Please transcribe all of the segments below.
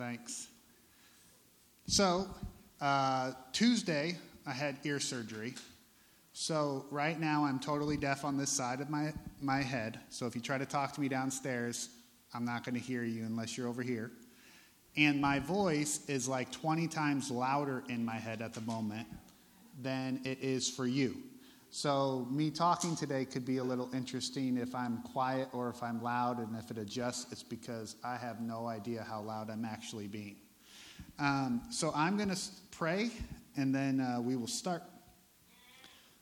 Thanks. So, uh, Tuesday, I had ear surgery. So, right now, I'm totally deaf on this side of my, my head. So, if you try to talk to me downstairs, I'm not going to hear you unless you're over here. And my voice is like 20 times louder in my head at the moment than it is for you. So, me talking today could be a little interesting if I'm quiet or if I'm loud, and if it adjusts, it's because I have no idea how loud I'm actually being. Um, so, I'm going to pray and then uh, we will start.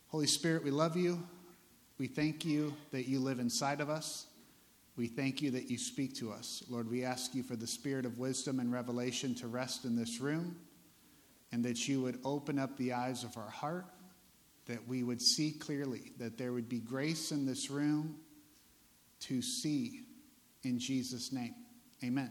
Holy Spirit, we love you. We thank you that you live inside of us. We thank you that you speak to us. Lord, we ask you for the spirit of wisdom and revelation to rest in this room, and that you would open up the eyes of our heart that we would see clearly, that there would be grace in this room to see in Jesus' name. Amen.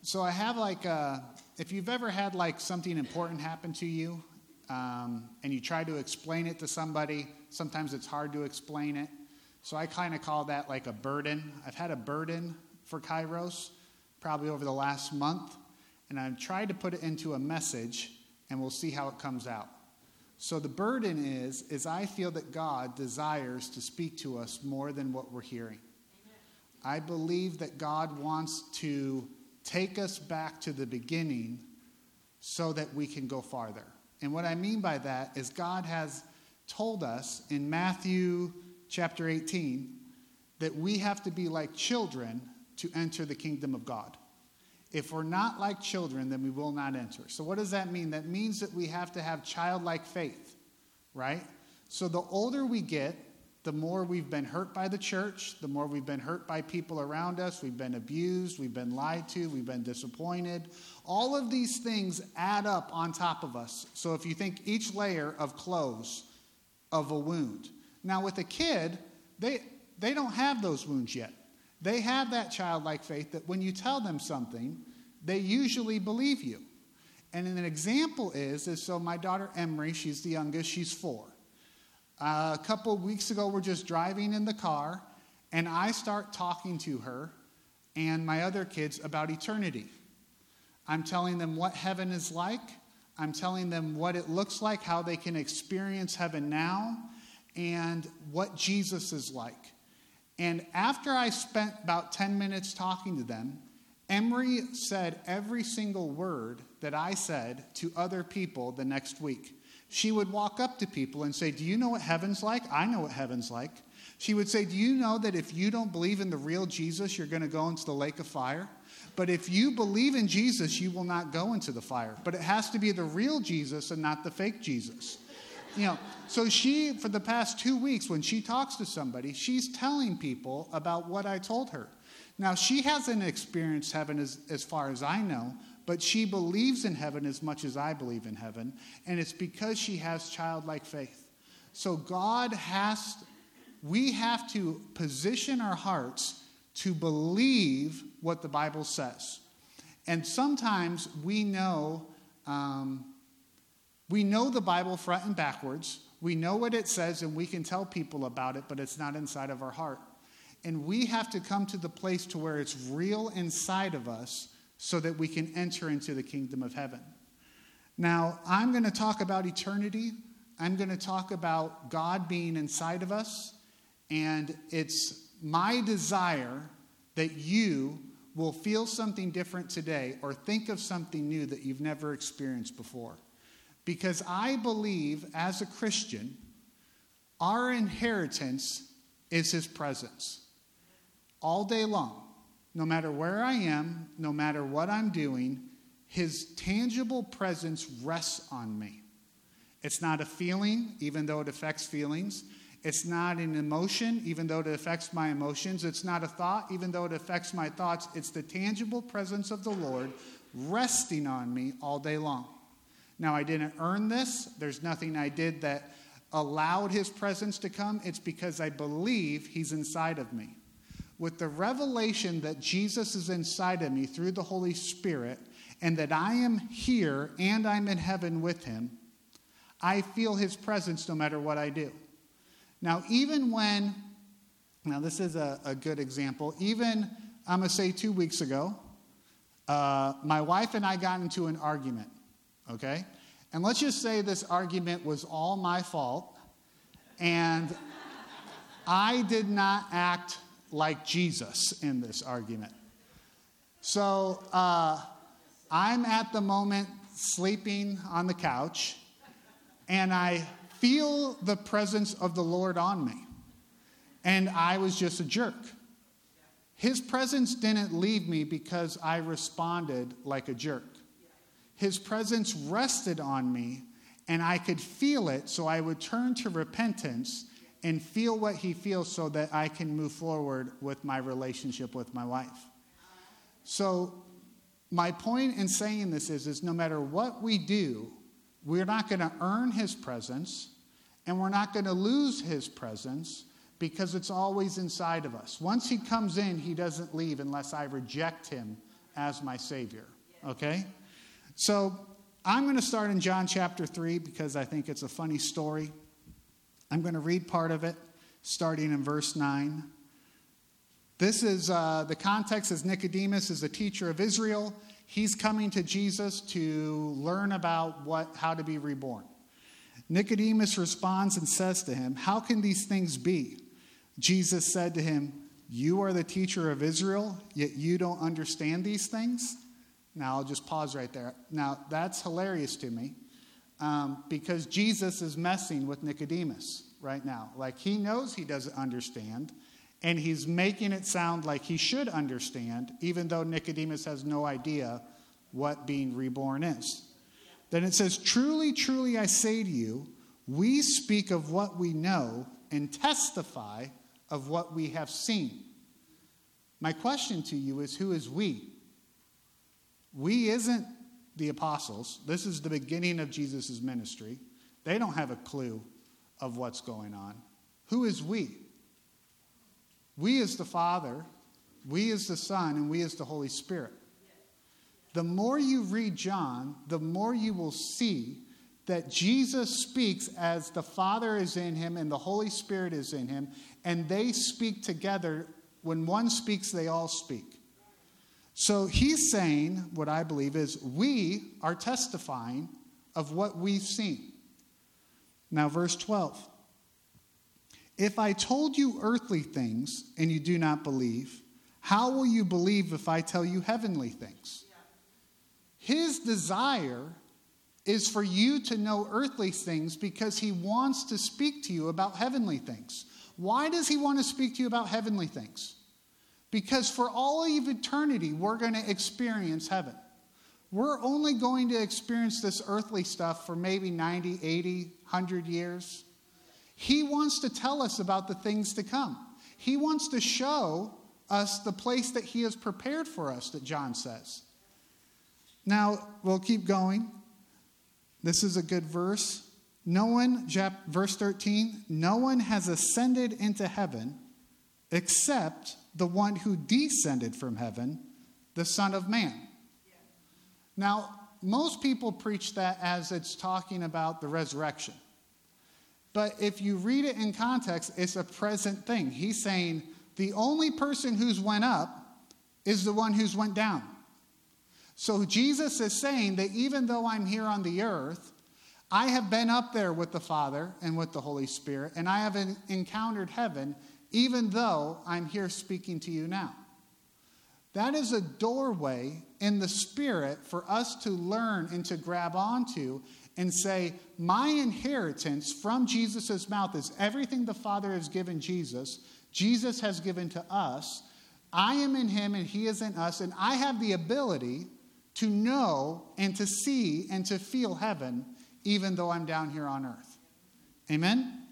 So I have like, a, uh, if you've ever had like something important happen to you um, and you try to explain it to somebody, sometimes it's hard to explain it. So I kind of call that like a burden. I've had a burden for Kairos probably over the last month, and I've tried to put it into a message, and we'll see how it comes out. So the burden is is I feel that God desires to speak to us more than what we're hearing. I believe that God wants to take us back to the beginning so that we can go farther. And what I mean by that is God has told us in Matthew chapter 18 that we have to be like children to enter the kingdom of God. If we're not like children, then we will not enter. So, what does that mean? That means that we have to have childlike faith, right? So, the older we get, the more we've been hurt by the church, the more we've been hurt by people around us, we've been abused, we've been lied to, we've been disappointed. All of these things add up on top of us. So, if you think each layer of clothes of a wound. Now, with a kid, they, they don't have those wounds yet. They have that childlike faith that when you tell them something, they usually believe you. And an example is, is so my daughter Emery, she's the youngest, she's four. Uh, a couple weeks ago, we're just driving in the car, and I start talking to her and my other kids about eternity. I'm telling them what heaven is like. I'm telling them what it looks like, how they can experience heaven now, and what Jesus is like. And after I spent about 10 minutes talking to them, Emery said every single word that I said to other people the next week. She would walk up to people and say, Do you know what heaven's like? I know what heaven's like. She would say, Do you know that if you don't believe in the real Jesus, you're going to go into the lake of fire? But if you believe in Jesus, you will not go into the fire. But it has to be the real Jesus and not the fake Jesus you know, so she, for the past two weeks, when she talks to somebody, she's telling people about what I told her. Now, she hasn't experienced heaven as, as far as I know, but she believes in heaven as much as I believe in heaven, and it's because she has childlike faith. So, God has, we have to position our hearts to believe what the Bible says. And sometimes we know um, we know the Bible front and backwards. We know what it says and we can tell people about it, but it's not inside of our heart. And we have to come to the place to where it's real inside of us so that we can enter into the kingdom of heaven. Now, I'm going to talk about eternity. I'm going to talk about God being inside of us. And it's my desire that you will feel something different today or think of something new that you've never experienced before. Because I believe, as a Christian, our inheritance is His presence. All day long, no matter where I am, no matter what I'm doing, His tangible presence rests on me. It's not a feeling, even though it affects feelings. It's not an emotion, even though it affects my emotions. It's not a thought, even though it affects my thoughts. It's the tangible presence of the Lord resting on me all day long. Now, I didn't earn this. There's nothing I did that allowed his presence to come. It's because I believe he's inside of me. With the revelation that Jesus is inside of me through the Holy Spirit and that I am here and I'm in heaven with him, I feel his presence no matter what I do. Now, even when, now this is a, a good example, even I'm going to say two weeks ago, Uh, my wife and I got into an argument, okay? And let's just say this argument was all my fault, and I did not act like Jesus in this argument. So uh, I'm at the moment sleeping on the couch, and I feel the presence of the Lord on me. And I was just a jerk. His presence didn't leave me because I responded like a jerk. His presence rested on me, and I could feel it, so I would turn to repentance and feel what he feels so that I can move forward with my relationship with my wife. So, my point in saying this is, is no matter what we do, we're not going to earn his presence and we're not going to lose his presence because it's always inside of us. Once he comes in, he doesn't leave unless I reject him as my Savior. Okay? So I'm going to start in John chapter 3 because I think it's a funny story. I'm going to read part of it starting in verse 9. This is uh, the context is Nicodemus is a teacher of Israel. He's coming to Jesus to learn about what, how to be reborn. Nicodemus responds and says to him, How can these things be? Jesus said to him, You are the teacher of Israel, yet you don't understand these things? Now, I'll just pause right there. Now, that's hilarious to me um, because Jesus is messing with Nicodemus right now. Like he knows he doesn't understand, and he's making it sound like he should understand, even though Nicodemus has no idea what being reborn is. Then it says, Truly, truly, I say to you, we speak of what we know and testify of what we have seen. My question to you is who is we? We isn't the apostles. This is the beginning of Jesus' ministry. They don't have a clue of what's going on. Who is we? We is the Father, we is the Son, and we is the Holy Spirit. The more you read John, the more you will see that Jesus speaks as the Father is in him and the Holy Spirit is in him, and they speak together. When one speaks, they all speak. So he's saying, what I believe is, we are testifying of what we've seen. Now, verse 12. If I told you earthly things and you do not believe, how will you believe if I tell you heavenly things? His desire is for you to know earthly things because he wants to speak to you about heavenly things. Why does he want to speak to you about heavenly things? Because for all of eternity, we're going to experience heaven. We're only going to experience this earthly stuff for maybe 90, 80, 100 years. He wants to tell us about the things to come. He wants to show us the place that He has prepared for us, that John says. Now, we'll keep going. This is a good verse. No one, verse 13, no one has ascended into heaven except the one who descended from heaven, the Son of Man. Now, most people preach that as it's talking about the resurrection. But if you read it in context, it's a present thing. He's saying the only person who's went up is the one who's went down. So Jesus is saying that even though I'm here on the earth, I have been up there with the Father and with the Holy Spirit, and I have encountered heaven, even though I'm here speaking to you now. That is a doorway in the Spirit for us to learn and to grab onto and say, My inheritance from Jesus' mouth is everything the Father has given Jesus, Jesus has given to us. I am in him and he is in us, and I have the ability to know and to see and to feel heaven even though I'm down here on earth. Amen?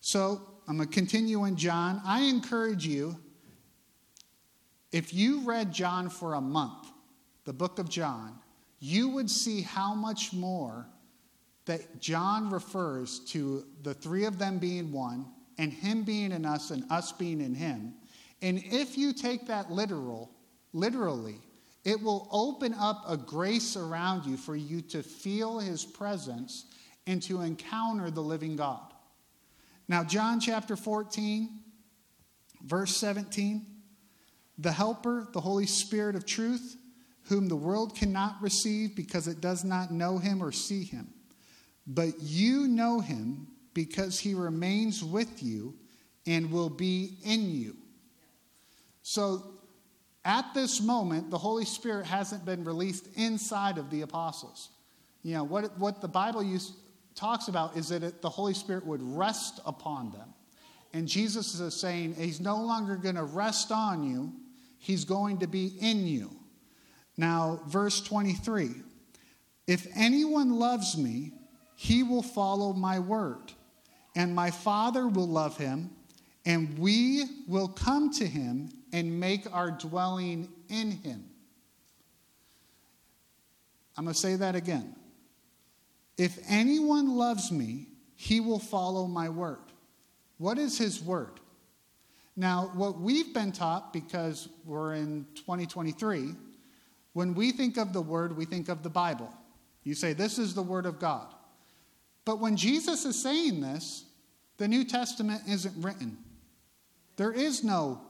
So I'm going to continue in John. I encourage you, if you read John for a month, the book of John, you would see how much more that John refers to the three of them being one, and him being in us and us being in him. And if you take that literal, literally, it will open up a grace around you for you to feel his presence and to encounter the living God. Now, John chapter 14, verse 17. The Helper, the Holy Spirit of truth, whom the world cannot receive because it does not know him or see him. But you know him because he remains with you and will be in you. So at this moment, the Holy Spirit hasn't been released inside of the apostles. You know, what, what the Bible use, talks about is that it, the Holy Spirit would rest upon them. And Jesus is saying he's no longer going to rest on you, he's going to be in you. Now, verse 23 If anyone loves me, he will follow my word, and my Father will love him, and we will come to him and make our dwelling in him. I'm going to say that again. If anyone loves me, he will follow my word. What is his word? Now, what we've been taught, because we're in 2023, when we think of the word, we think of the Bible. You say, This is the word of God. But when Jesus is saying this, the New Testament isn't written. There is no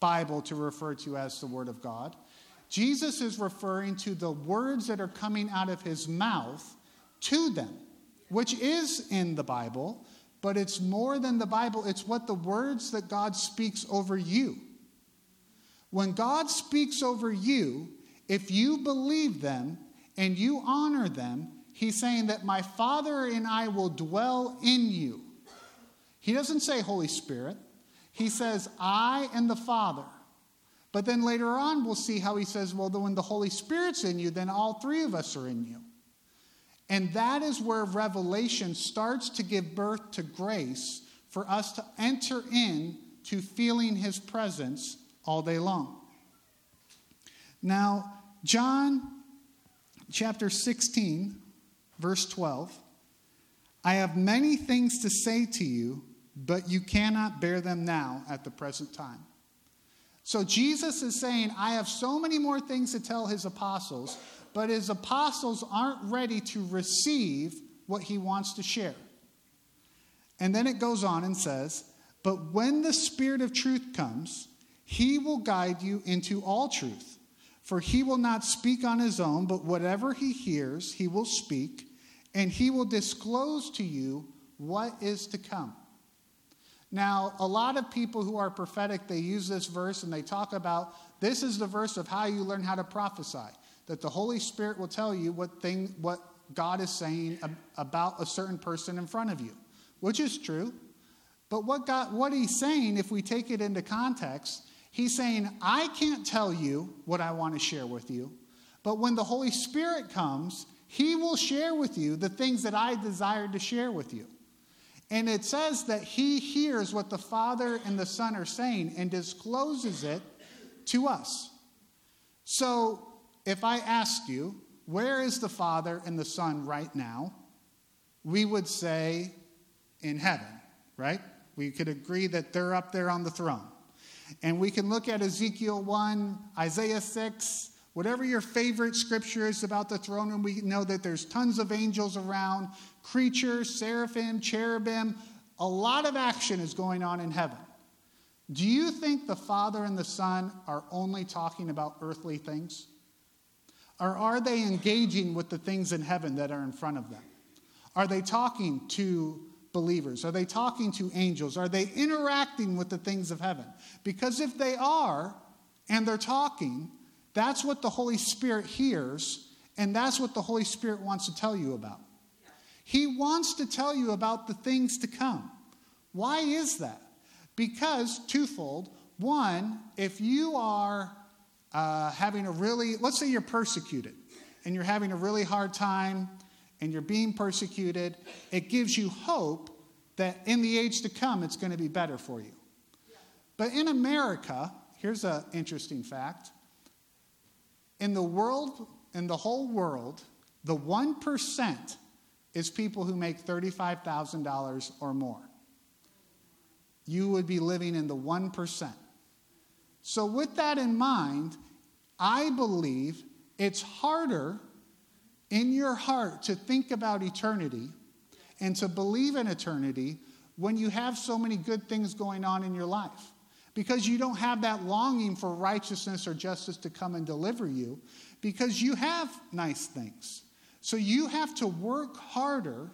Bible to refer to as the Word of God. Jesus is referring to the words that are coming out of his mouth to them, which is in the Bible, but it's more than the Bible. It's what the words that God speaks over you. When God speaks over you, if you believe them and you honor them, He's saying that my Father and I will dwell in you. He doesn't say Holy Spirit, He says, I and the Father. But then later on, we'll see how He says, well, when the Holy Spirit's in you, then all three of us are in you. And that is where revelation starts to give birth to grace for us to enter in to feeling his presence all day long. Now, John chapter 16, verse 12 I have many things to say to you, but you cannot bear them now at the present time. So Jesus is saying, I have so many more things to tell his apostles, but his apostles aren't ready to receive what he wants to share. And then it goes on and says, But when the Spirit of truth comes, he will guide you into all truth. For he will not speak on his own, but whatever he hears, he will speak, and he will disclose to you what is to come. Now, a lot of people who are prophetic, they use this verse and they talk about this is the verse of how you learn how to prophesy that the Holy Spirit will tell you what thing what God is saying about a certain person in front of you, which is true. But what God what he's saying if we take it into context, he's saying I can't tell you what I want to share with you, but when the Holy Spirit comes, he will share with you the things that I desired to share with you. And it says that he hears what the Father and the Son are saying and discloses it to us. So if I asked you, where is the Father and the Son right now? We would say, in heaven, right? We could agree that they're up there on the throne. And we can look at Ezekiel 1, Isaiah 6, whatever your favorite scripture is about the throne room, we know that there's tons of angels around, creatures, seraphim, cherubim. A lot of action is going on in heaven. Do you think the Father and the Son are only talking about earthly things? Or are they engaging with the things in heaven that are in front of them? Are they talking to believers? Are they talking to angels? Are they interacting with the things of heaven? Because if they are, and they're talking, that's what the Holy Spirit hears, and that's what the Holy Spirit wants to tell you about. He wants to tell you about the things to come. Why is that? Because, twofold. One, if you are uh, having a really, let's say you're persecuted and you're having a really hard time and you're being persecuted, it gives you hope that in the age to come it's going to be better for you. But in America, here's an interesting fact in the world, in the whole world, the 1% is people who make $35,000 or more. You would be living in the 1%. So, with that in mind, I believe it's harder in your heart to think about eternity and to believe in eternity when you have so many good things going on in your life. because you don't have that longing for righteousness or justice to come and deliver you because you have nice things. So you have to work harder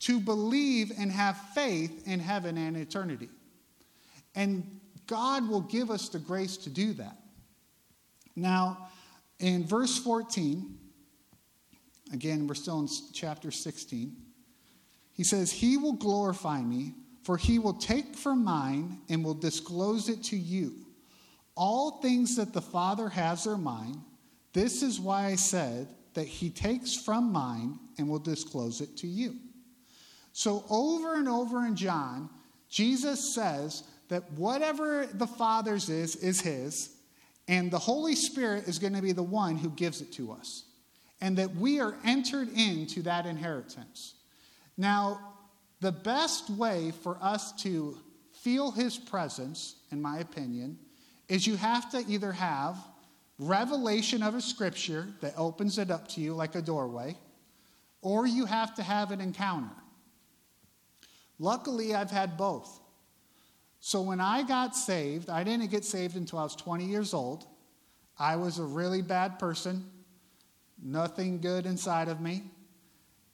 to believe and have faith in heaven and eternity. And God will give us the grace to do that. Now, in verse 14, again, we're still in chapter 16, he says, He will glorify me, for he will take from mine and will disclose it to you. All things that the Father has are mine. This is why I said that he takes from mine and will disclose it to you. So, over and over in John, Jesus says that whatever the Father's is, is his, and the Holy Spirit is going to be the one who gives it to us. And that we are entered into that inheritance. Now, the best way for us to feel his presence, in my opinion, is you have to either have revelation of a scripture that opens it up to you like a doorway, or you have to have an encounter. Luckily, I've had both. So when I got saved, I didn't get saved until I was 20 years old. I was a really bad person, nothing good inside of me.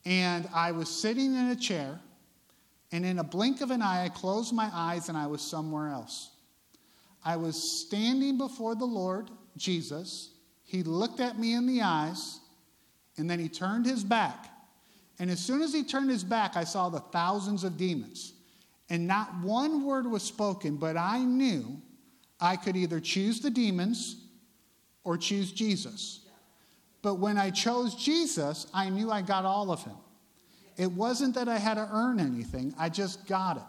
And I was sitting in a chair, and in a blink of an eye, I closed my eyes and I was somewhere else. I was standing before the Lord Jesus. He looked at me in the eyes, and then he turned his back and as soon as he turned his back, I saw the thousands of demons. And not one word was spoken, but I knew I could either choose the demons or choose Jesus. But when I chose Jesus, I knew I got all of him. It wasn't that I had to earn anything, I just got it.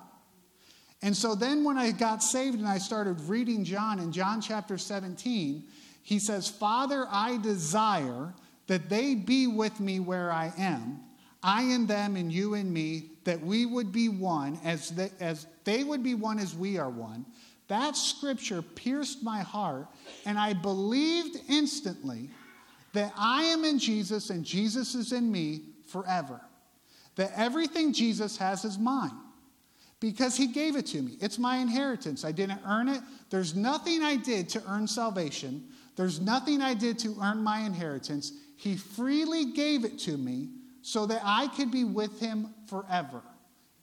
And so then when I got saved and I started reading John in John chapter 17, he says, Father, I desire that they be with me where I am I and them and you and me, that we would be one as they, as they would be one as we are one. That scripture pierced my heart, and I believed instantly that I am in Jesus and Jesus is in me forever. That everything Jesus has is mine because he gave it to me. It's my inheritance. I didn't earn it. There's nothing I did to earn salvation, there's nothing I did to earn my inheritance. He freely gave it to me so that I could be with him forever.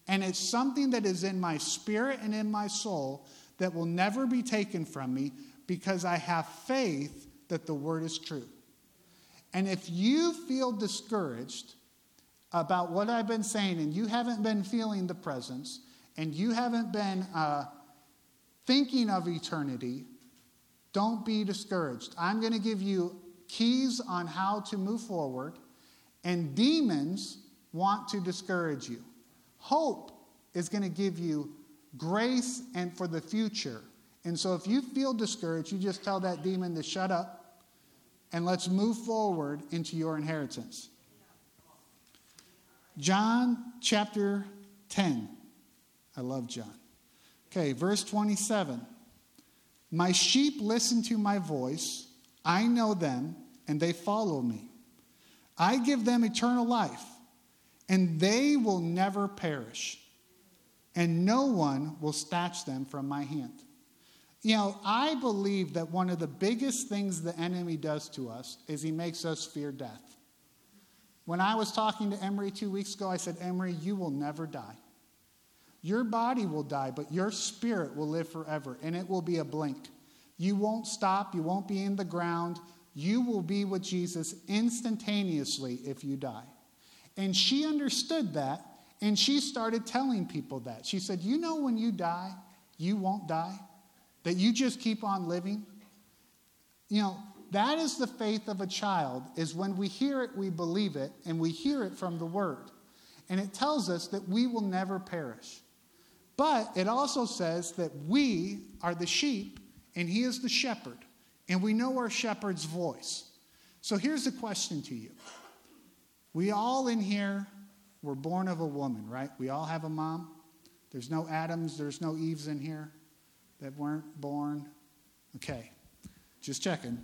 And it's something that is in my spirit and in my soul that will never be taken from me because I have faith that the word is true. And if you feel discouraged about what I've been saying and you haven't been feeling the presence and you haven't been uh, thinking of eternity, don't be discouraged. I'm going to give you keys on how to move forward and demons want to discourage you. Hope is going to give you grace and for the future. And so if you feel discouraged, you just tell that demon to shut up and let's move forward into your inheritance. John chapter 10. I love John. Okay, verse 27. My sheep listen to my voice. I know them, and they follow me. I give them eternal life, and they will never perish, and no one will snatch them from my hand. You know, I believe that one of the biggest things the enemy does to us is he makes us fear death. When I was talking to Emery two weeks ago, I said, Emery, you will never die. Your body will die, but your spirit will live forever, and it will be a blink. You won't stop, you won't be in the ground, you will be with Jesus instantaneously if you die. And she understood that, and she started telling people that. She said, You know, when you die, you won't die, that you just keep on living. You know, that is the faith of a child, is when we hear it, we believe it, and we hear it from the word. And it tells us that we will never perish. But it also says that we are the sheep, and he is the shepherd and we know our shepherd's voice. So here's the question to you. We all in here were born of a woman, right? We all have a mom. There's no Adams, there's no Eves in here that weren't born. Okay, just checking.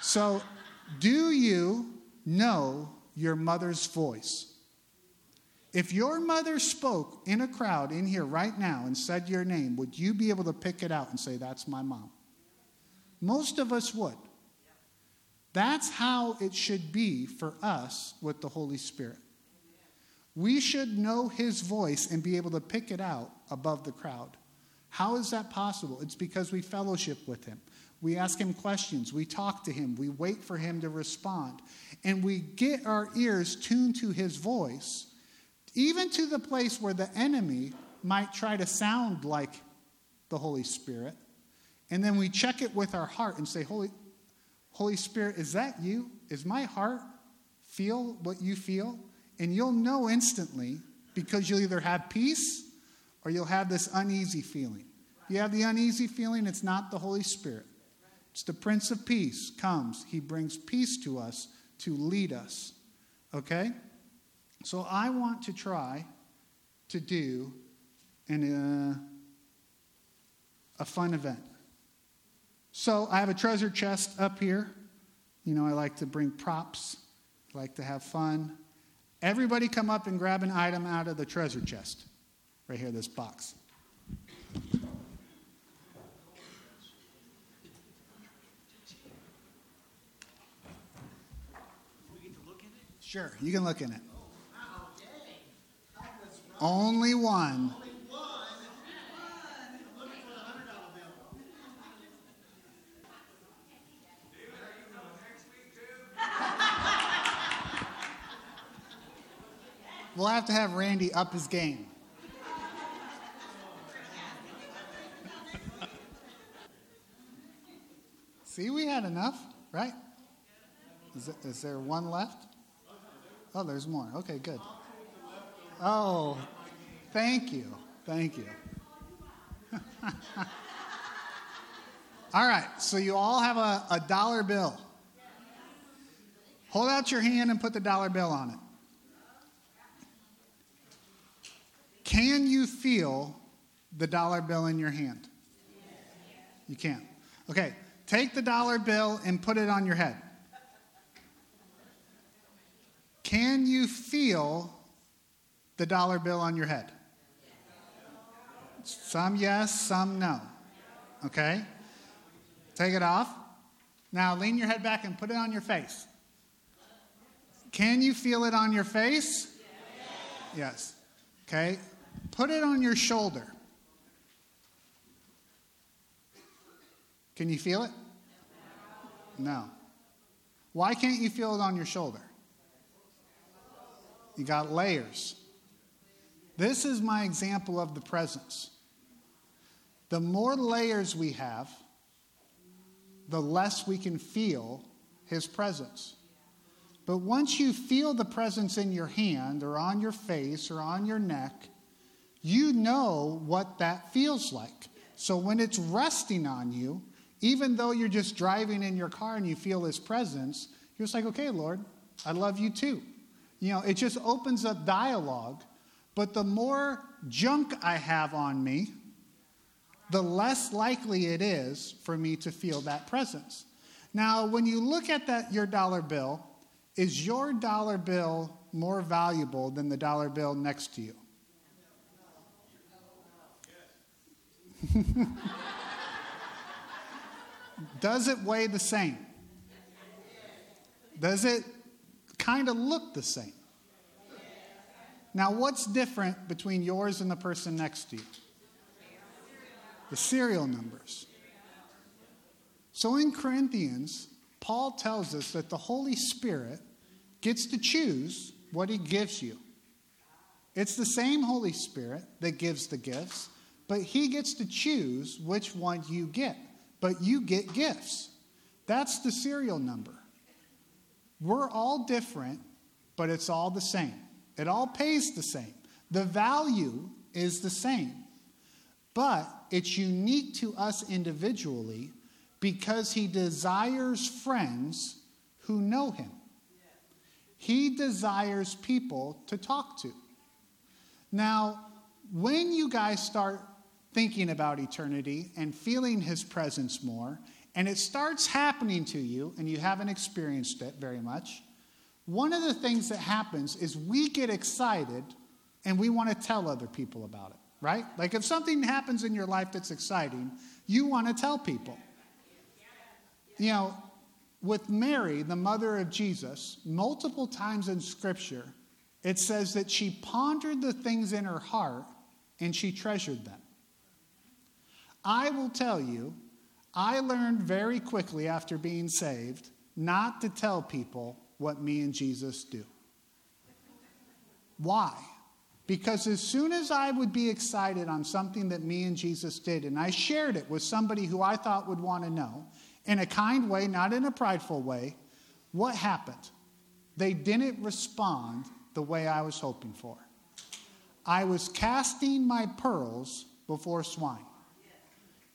So, do you know your mother's voice? If your mother spoke in a crowd in here right now and said your name, would you be able to pick it out and say, That's my mom? Most of us would. That's how it should be for us with the Holy Spirit. We should know his voice and be able to pick it out above the crowd. How is that possible? It's because we fellowship with him. We ask him questions. We talk to him. We wait for him to respond. And we get our ears tuned to his voice, even to the place where the enemy might try to sound like the Holy Spirit. And then we check it with our heart and say, Holy, Holy Spirit, is that you? Is my heart feel what you feel? And you'll know instantly because you'll either have peace or you'll have this uneasy feeling. If You have the uneasy feeling, it's not the Holy Spirit. It's the Prince of Peace comes. He brings peace to us to lead us. Okay? So I want to try to do an, uh, a fun event. So I have a treasure chest up here. You know, I like to bring props, I like to have fun. Everybody come up and grab an item out of the treasure chest. Right here, this box. Sure, you can look in it. Only one. We'll have to have Randy up his game. See, we had enough, right? Is, it, is there one left? Oh, there's more. Okay, good. Oh, thank you. Thank you. all right, so you all have a, a dollar bill. Hold out your hand and put the dollar bill on it. Can you feel the dollar bill in your hand? You can't. Okay, take the dollar bill and put it on your head. Can you feel the dollar bill on your head? Some yes, some no. Okay? Take it off. Now lean your head back and put it on your face. Can you feel it on your face? Yes. Okay? Put it on your shoulder. Can you feel it? No. Why can't you feel it on your shoulder? You got layers. This is my example of the presence. The more layers we have, the less we can feel his presence. But once you feel the presence in your hand or on your face or on your neck, you know what that feels like. So when it's resting on you, even though you're just driving in your car and you feel his presence, you're just like, okay, Lord, I love you too. You know, it just opens up dialogue. But the more junk I have on me, the less likely it is for me to feel that presence. Now, when you look at that your dollar bill, is your dollar bill more valuable than the dollar bill next to you? Does it weigh the same? Does it kind of look the same. Now, what's different between yours and the person next to you? The serial numbers. So in Corinthians, Paul tells us that the Holy Spirit gets to choose what he gives you. It's the same Holy Spirit that gives the gifts, but he gets to choose which one you get. But you get gifts. That's the serial number. We're all different, but it's all the same. It all pays the same. The value is the same. But it's unique to us individually because he desires friends who know him. He desires people to talk to. Now, when you guys start thinking about eternity and feeling his presence more and it starts happening to you, and you haven't experienced it very much, one of the things that happens is we get excited and we want to tell other people about it, right? Like if something happens in your life that's exciting, you want to tell people. You know, with Mary, the mother of Jesus, multiple times in Scripture, it says that she pondered the things in her heart and she treasured them. I will tell you, I learned very quickly after being saved not to tell people what me and Jesus do. Why? Because as soon as I would be excited on something that me and Jesus did, and I shared it with somebody who I thought would want to know, in a kind way, not in a prideful way, what happened? They didn't respond the way I was hoping for. I was casting my pearls before swine.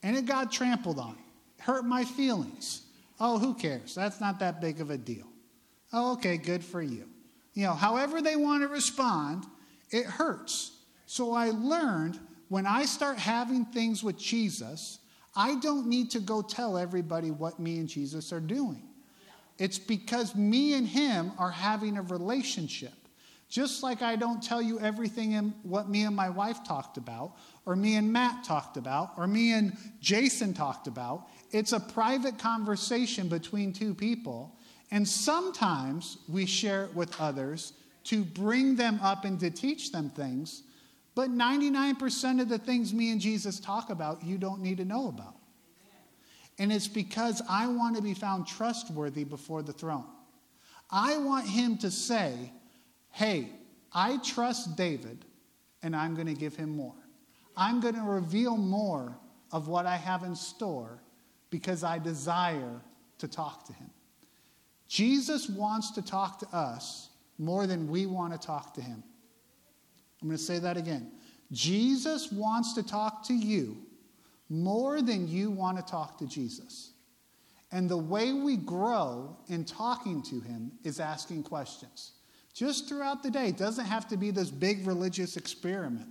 And it got trampled on, hurt my feelings. Oh, who cares? That's not that big of a deal. Oh, okay, good for you. You know, however they want to respond, it hurts. So I learned when I start having things with Jesus, I don't need to go tell everybody what me and Jesus are doing. It's because me and him are having a relationship. Just like I don't tell you everything in what me and my wife talked about, or me and Matt talked about, or me and Jason talked about. It's a private conversation between two people. And sometimes we share it with others to bring them up and to teach them things. But 99% of the things me and Jesus talk about, you don't need to know about. And it's because I want to be found trustworthy before the throne. I want him to say, hey, I trust David, and I'm going to give him more. I'm going to reveal more of what I have in store because I desire to talk to him. Jesus wants to talk to us more than we want to talk to him. I'm going to say that again. Jesus wants to talk to you more than you want to talk to Jesus. And the way we grow in talking to him is asking questions. Just throughout the day, it doesn't have to be this big religious experiment.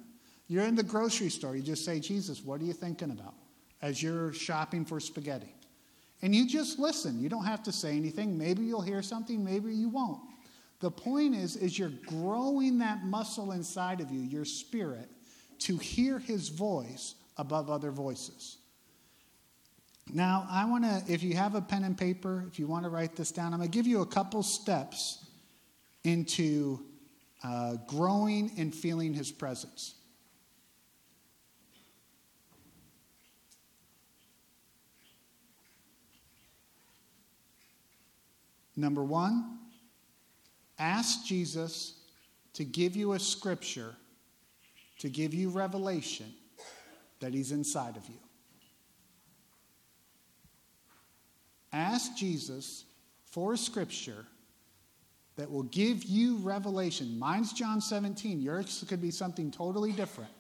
You're in the grocery store, you just say, Jesus, what are you thinking about as you're shopping for spaghetti? And you just listen. You don't have to say anything. Maybe you'll hear something, maybe you won't. The point is, is you're growing that muscle inside of you, your spirit, to hear his voice above other voices. Now, I want to, if you have a pen and paper, if you want to write this down, I'm going to give you a couple steps into uh, growing and feeling his presence. Number one, ask Jesus to give you a scripture, to give you revelation that He's inside of you. Ask Jesus for a scripture that will give you revelation. Mine's John 17, yours could be something totally different.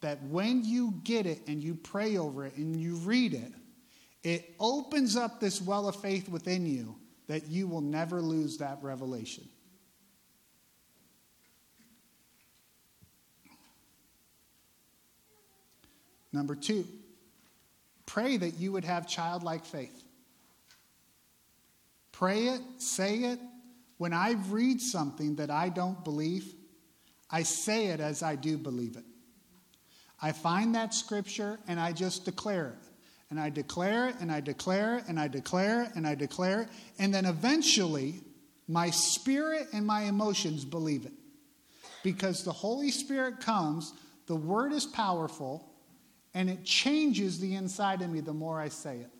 That when you get it and you pray over it and you read it, it opens up this well of faith within you that you will never lose that revelation. Number two, pray that you would have childlike faith. Pray it, say it. When I read something that I don't believe, I say it as I do believe it. I find that scripture and I just declare it. And I declare it and I declare it and I declare it and I declare it. And then eventually, my spirit and my emotions believe it. Because the Holy Spirit comes, the word is powerful, and it changes the inside of me the more I say it.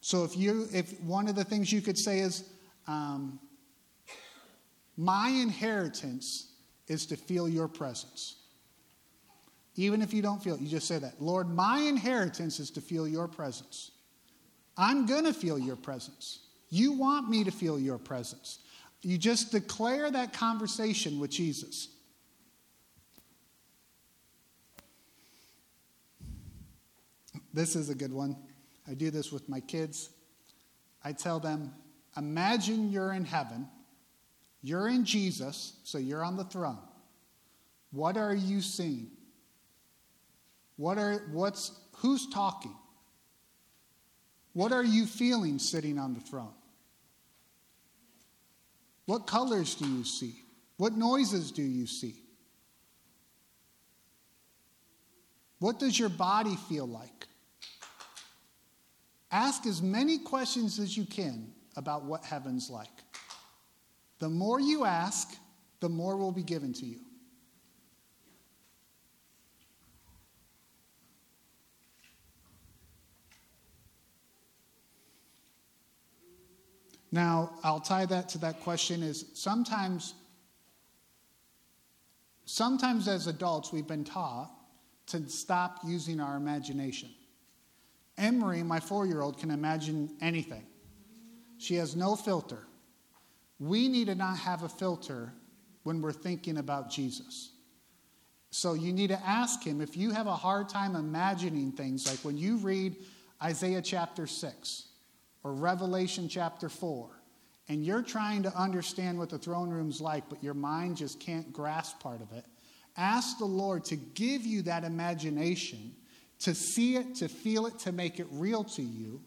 So if you, if one of the things you could say is, um, my inheritance is to feel your presence. Even if you don't feel it, you just say that. Lord, my inheritance is to feel your presence. I'm going to feel your presence. You want me to feel your presence. You just declare that conversation with Jesus. This is a good one. I do this with my kids. I tell them, imagine you're in heaven, you're in Jesus, so you're on the throne. What are you seeing? What are, what's, who's talking? What are you feeling sitting on the throne? What colors do you see? What noises do you see? What does your body feel like? Ask as many questions as you can about what heaven's like. The more you ask, the more will be given to you. Now, I'll tie that to that question is sometimes sometimes as adults we've been taught to stop using our imagination. Emery, my 4-year-old can imagine anything. She has no filter. We need to not have a filter when we're thinking about Jesus. So you need to ask him if you have a hard time imagining things, like when you read Isaiah chapter 6 or Revelation chapter 4, and you're trying to understand what the throne room's like, but your mind just can't grasp part of it, ask the Lord to give you that imagination, to see it, to feel it, to make it real to you.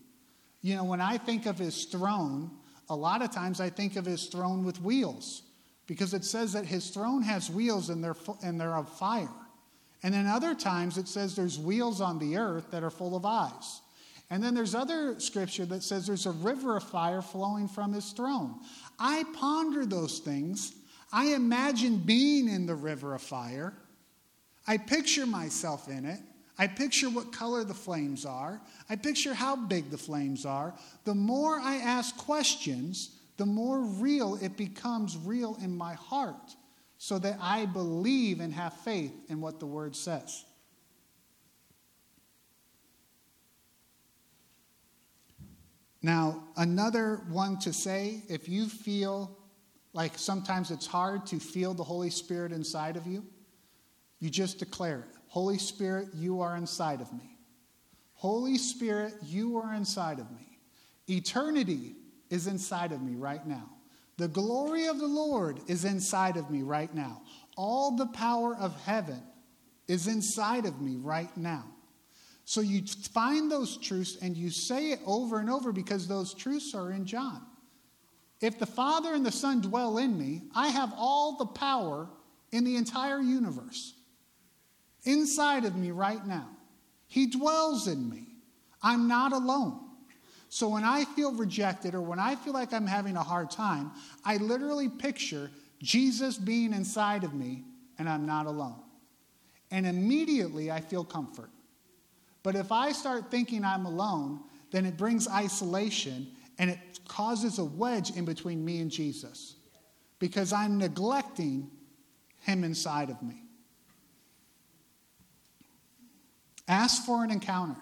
You know, when I think of his throne, a lot of times I think of his throne with wheels because it says that his throne has wheels and they're, and they're of fire. And then other times it says there's wheels on the earth that are full of eyes. And then there's other scripture that says there's a river of fire flowing from his throne. I ponder those things. I imagine being in the river of fire. I picture myself in it. I picture what color the flames are. I picture how big the flames are. The more I ask questions, the more real it becomes real in my heart so that I believe and have faith in what the word says. Now, another one to say if you feel like sometimes it's hard to feel the Holy Spirit inside of you, you just declare it Holy Spirit, you are inside of me. Holy Spirit, you are inside of me. Eternity is inside of me right now. The glory of the Lord is inside of me right now. All the power of heaven is inside of me right now. So you find those truths and you say it over and over because those truths are in John. If the Father and the Son dwell in me, I have all the power in the entire universe inside of me right now. He dwells in me. I'm not alone. So when I feel rejected or when I feel like I'm having a hard time, I literally picture Jesus being inside of me and I'm not alone. And immediately I feel comfort. But if I start thinking I'm alone, then it brings isolation and it causes a wedge in between me and Jesus because I'm neglecting him inside of me. Ask for an encounter.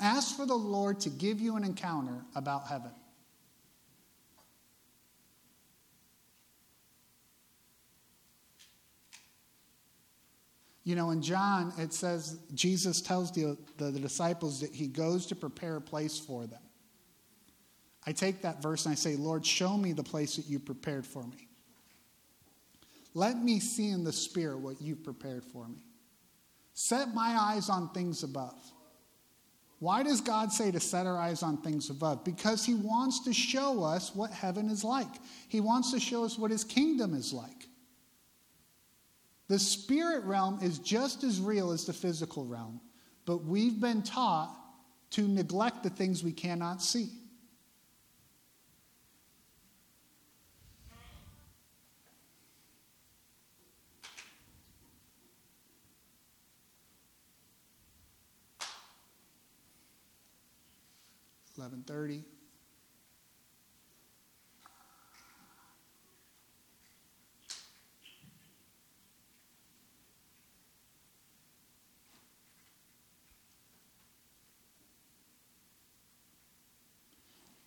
Ask for the Lord to give you an encounter about heaven. You know, in John, it says Jesus tells the, the, the, disciples that he goes to prepare a place for them. I take that verse and I say, Lord, show me the place that you prepared for me. Let me see in the Spirit what you've prepared for me. Set my eyes on things above. Why does God say to set our eyes on things above? Because He wants to show us what heaven is like. He wants to show us what His kingdom is like. The spirit realm is just as real as the physical realm, but we've been taught to neglect the things we cannot see.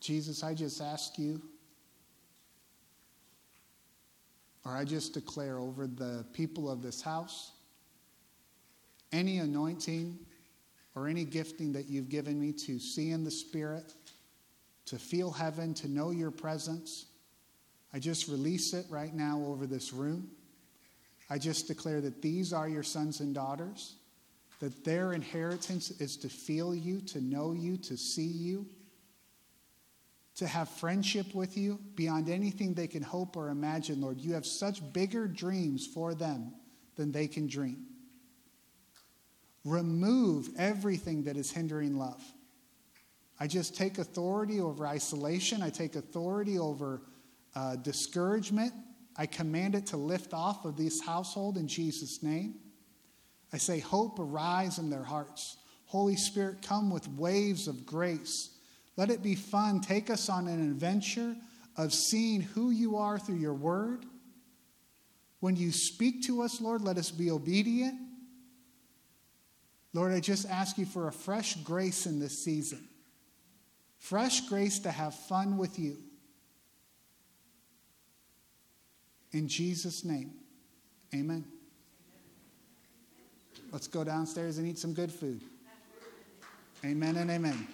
Jesus, I just ask you, or I just declare over the people of this house, any anointing or any gifting that you've given me to see in the Spirit, to feel heaven, to know your presence, I just release it right now over this room. I just declare that these are your sons and daughters, that their inheritance is to feel you, to know you, to see you to have friendship with you beyond anything they can hope or imagine, Lord. You have such bigger dreams for them than they can dream. Remove everything that is hindering love. I just take authority over isolation. I take authority over uh, discouragement. I command it to lift off of this household in Jesus' name. I say, Hope arise in their hearts. Holy Spirit, come with waves of grace. Let it be fun. Take us on an adventure of seeing who you are through your word. When you speak to us, Lord, let us be obedient. Lord, I just ask you for a fresh grace in this season. Fresh grace to have fun with you. In Jesus' name, amen. Let's go downstairs and eat some good food. Amen and amen.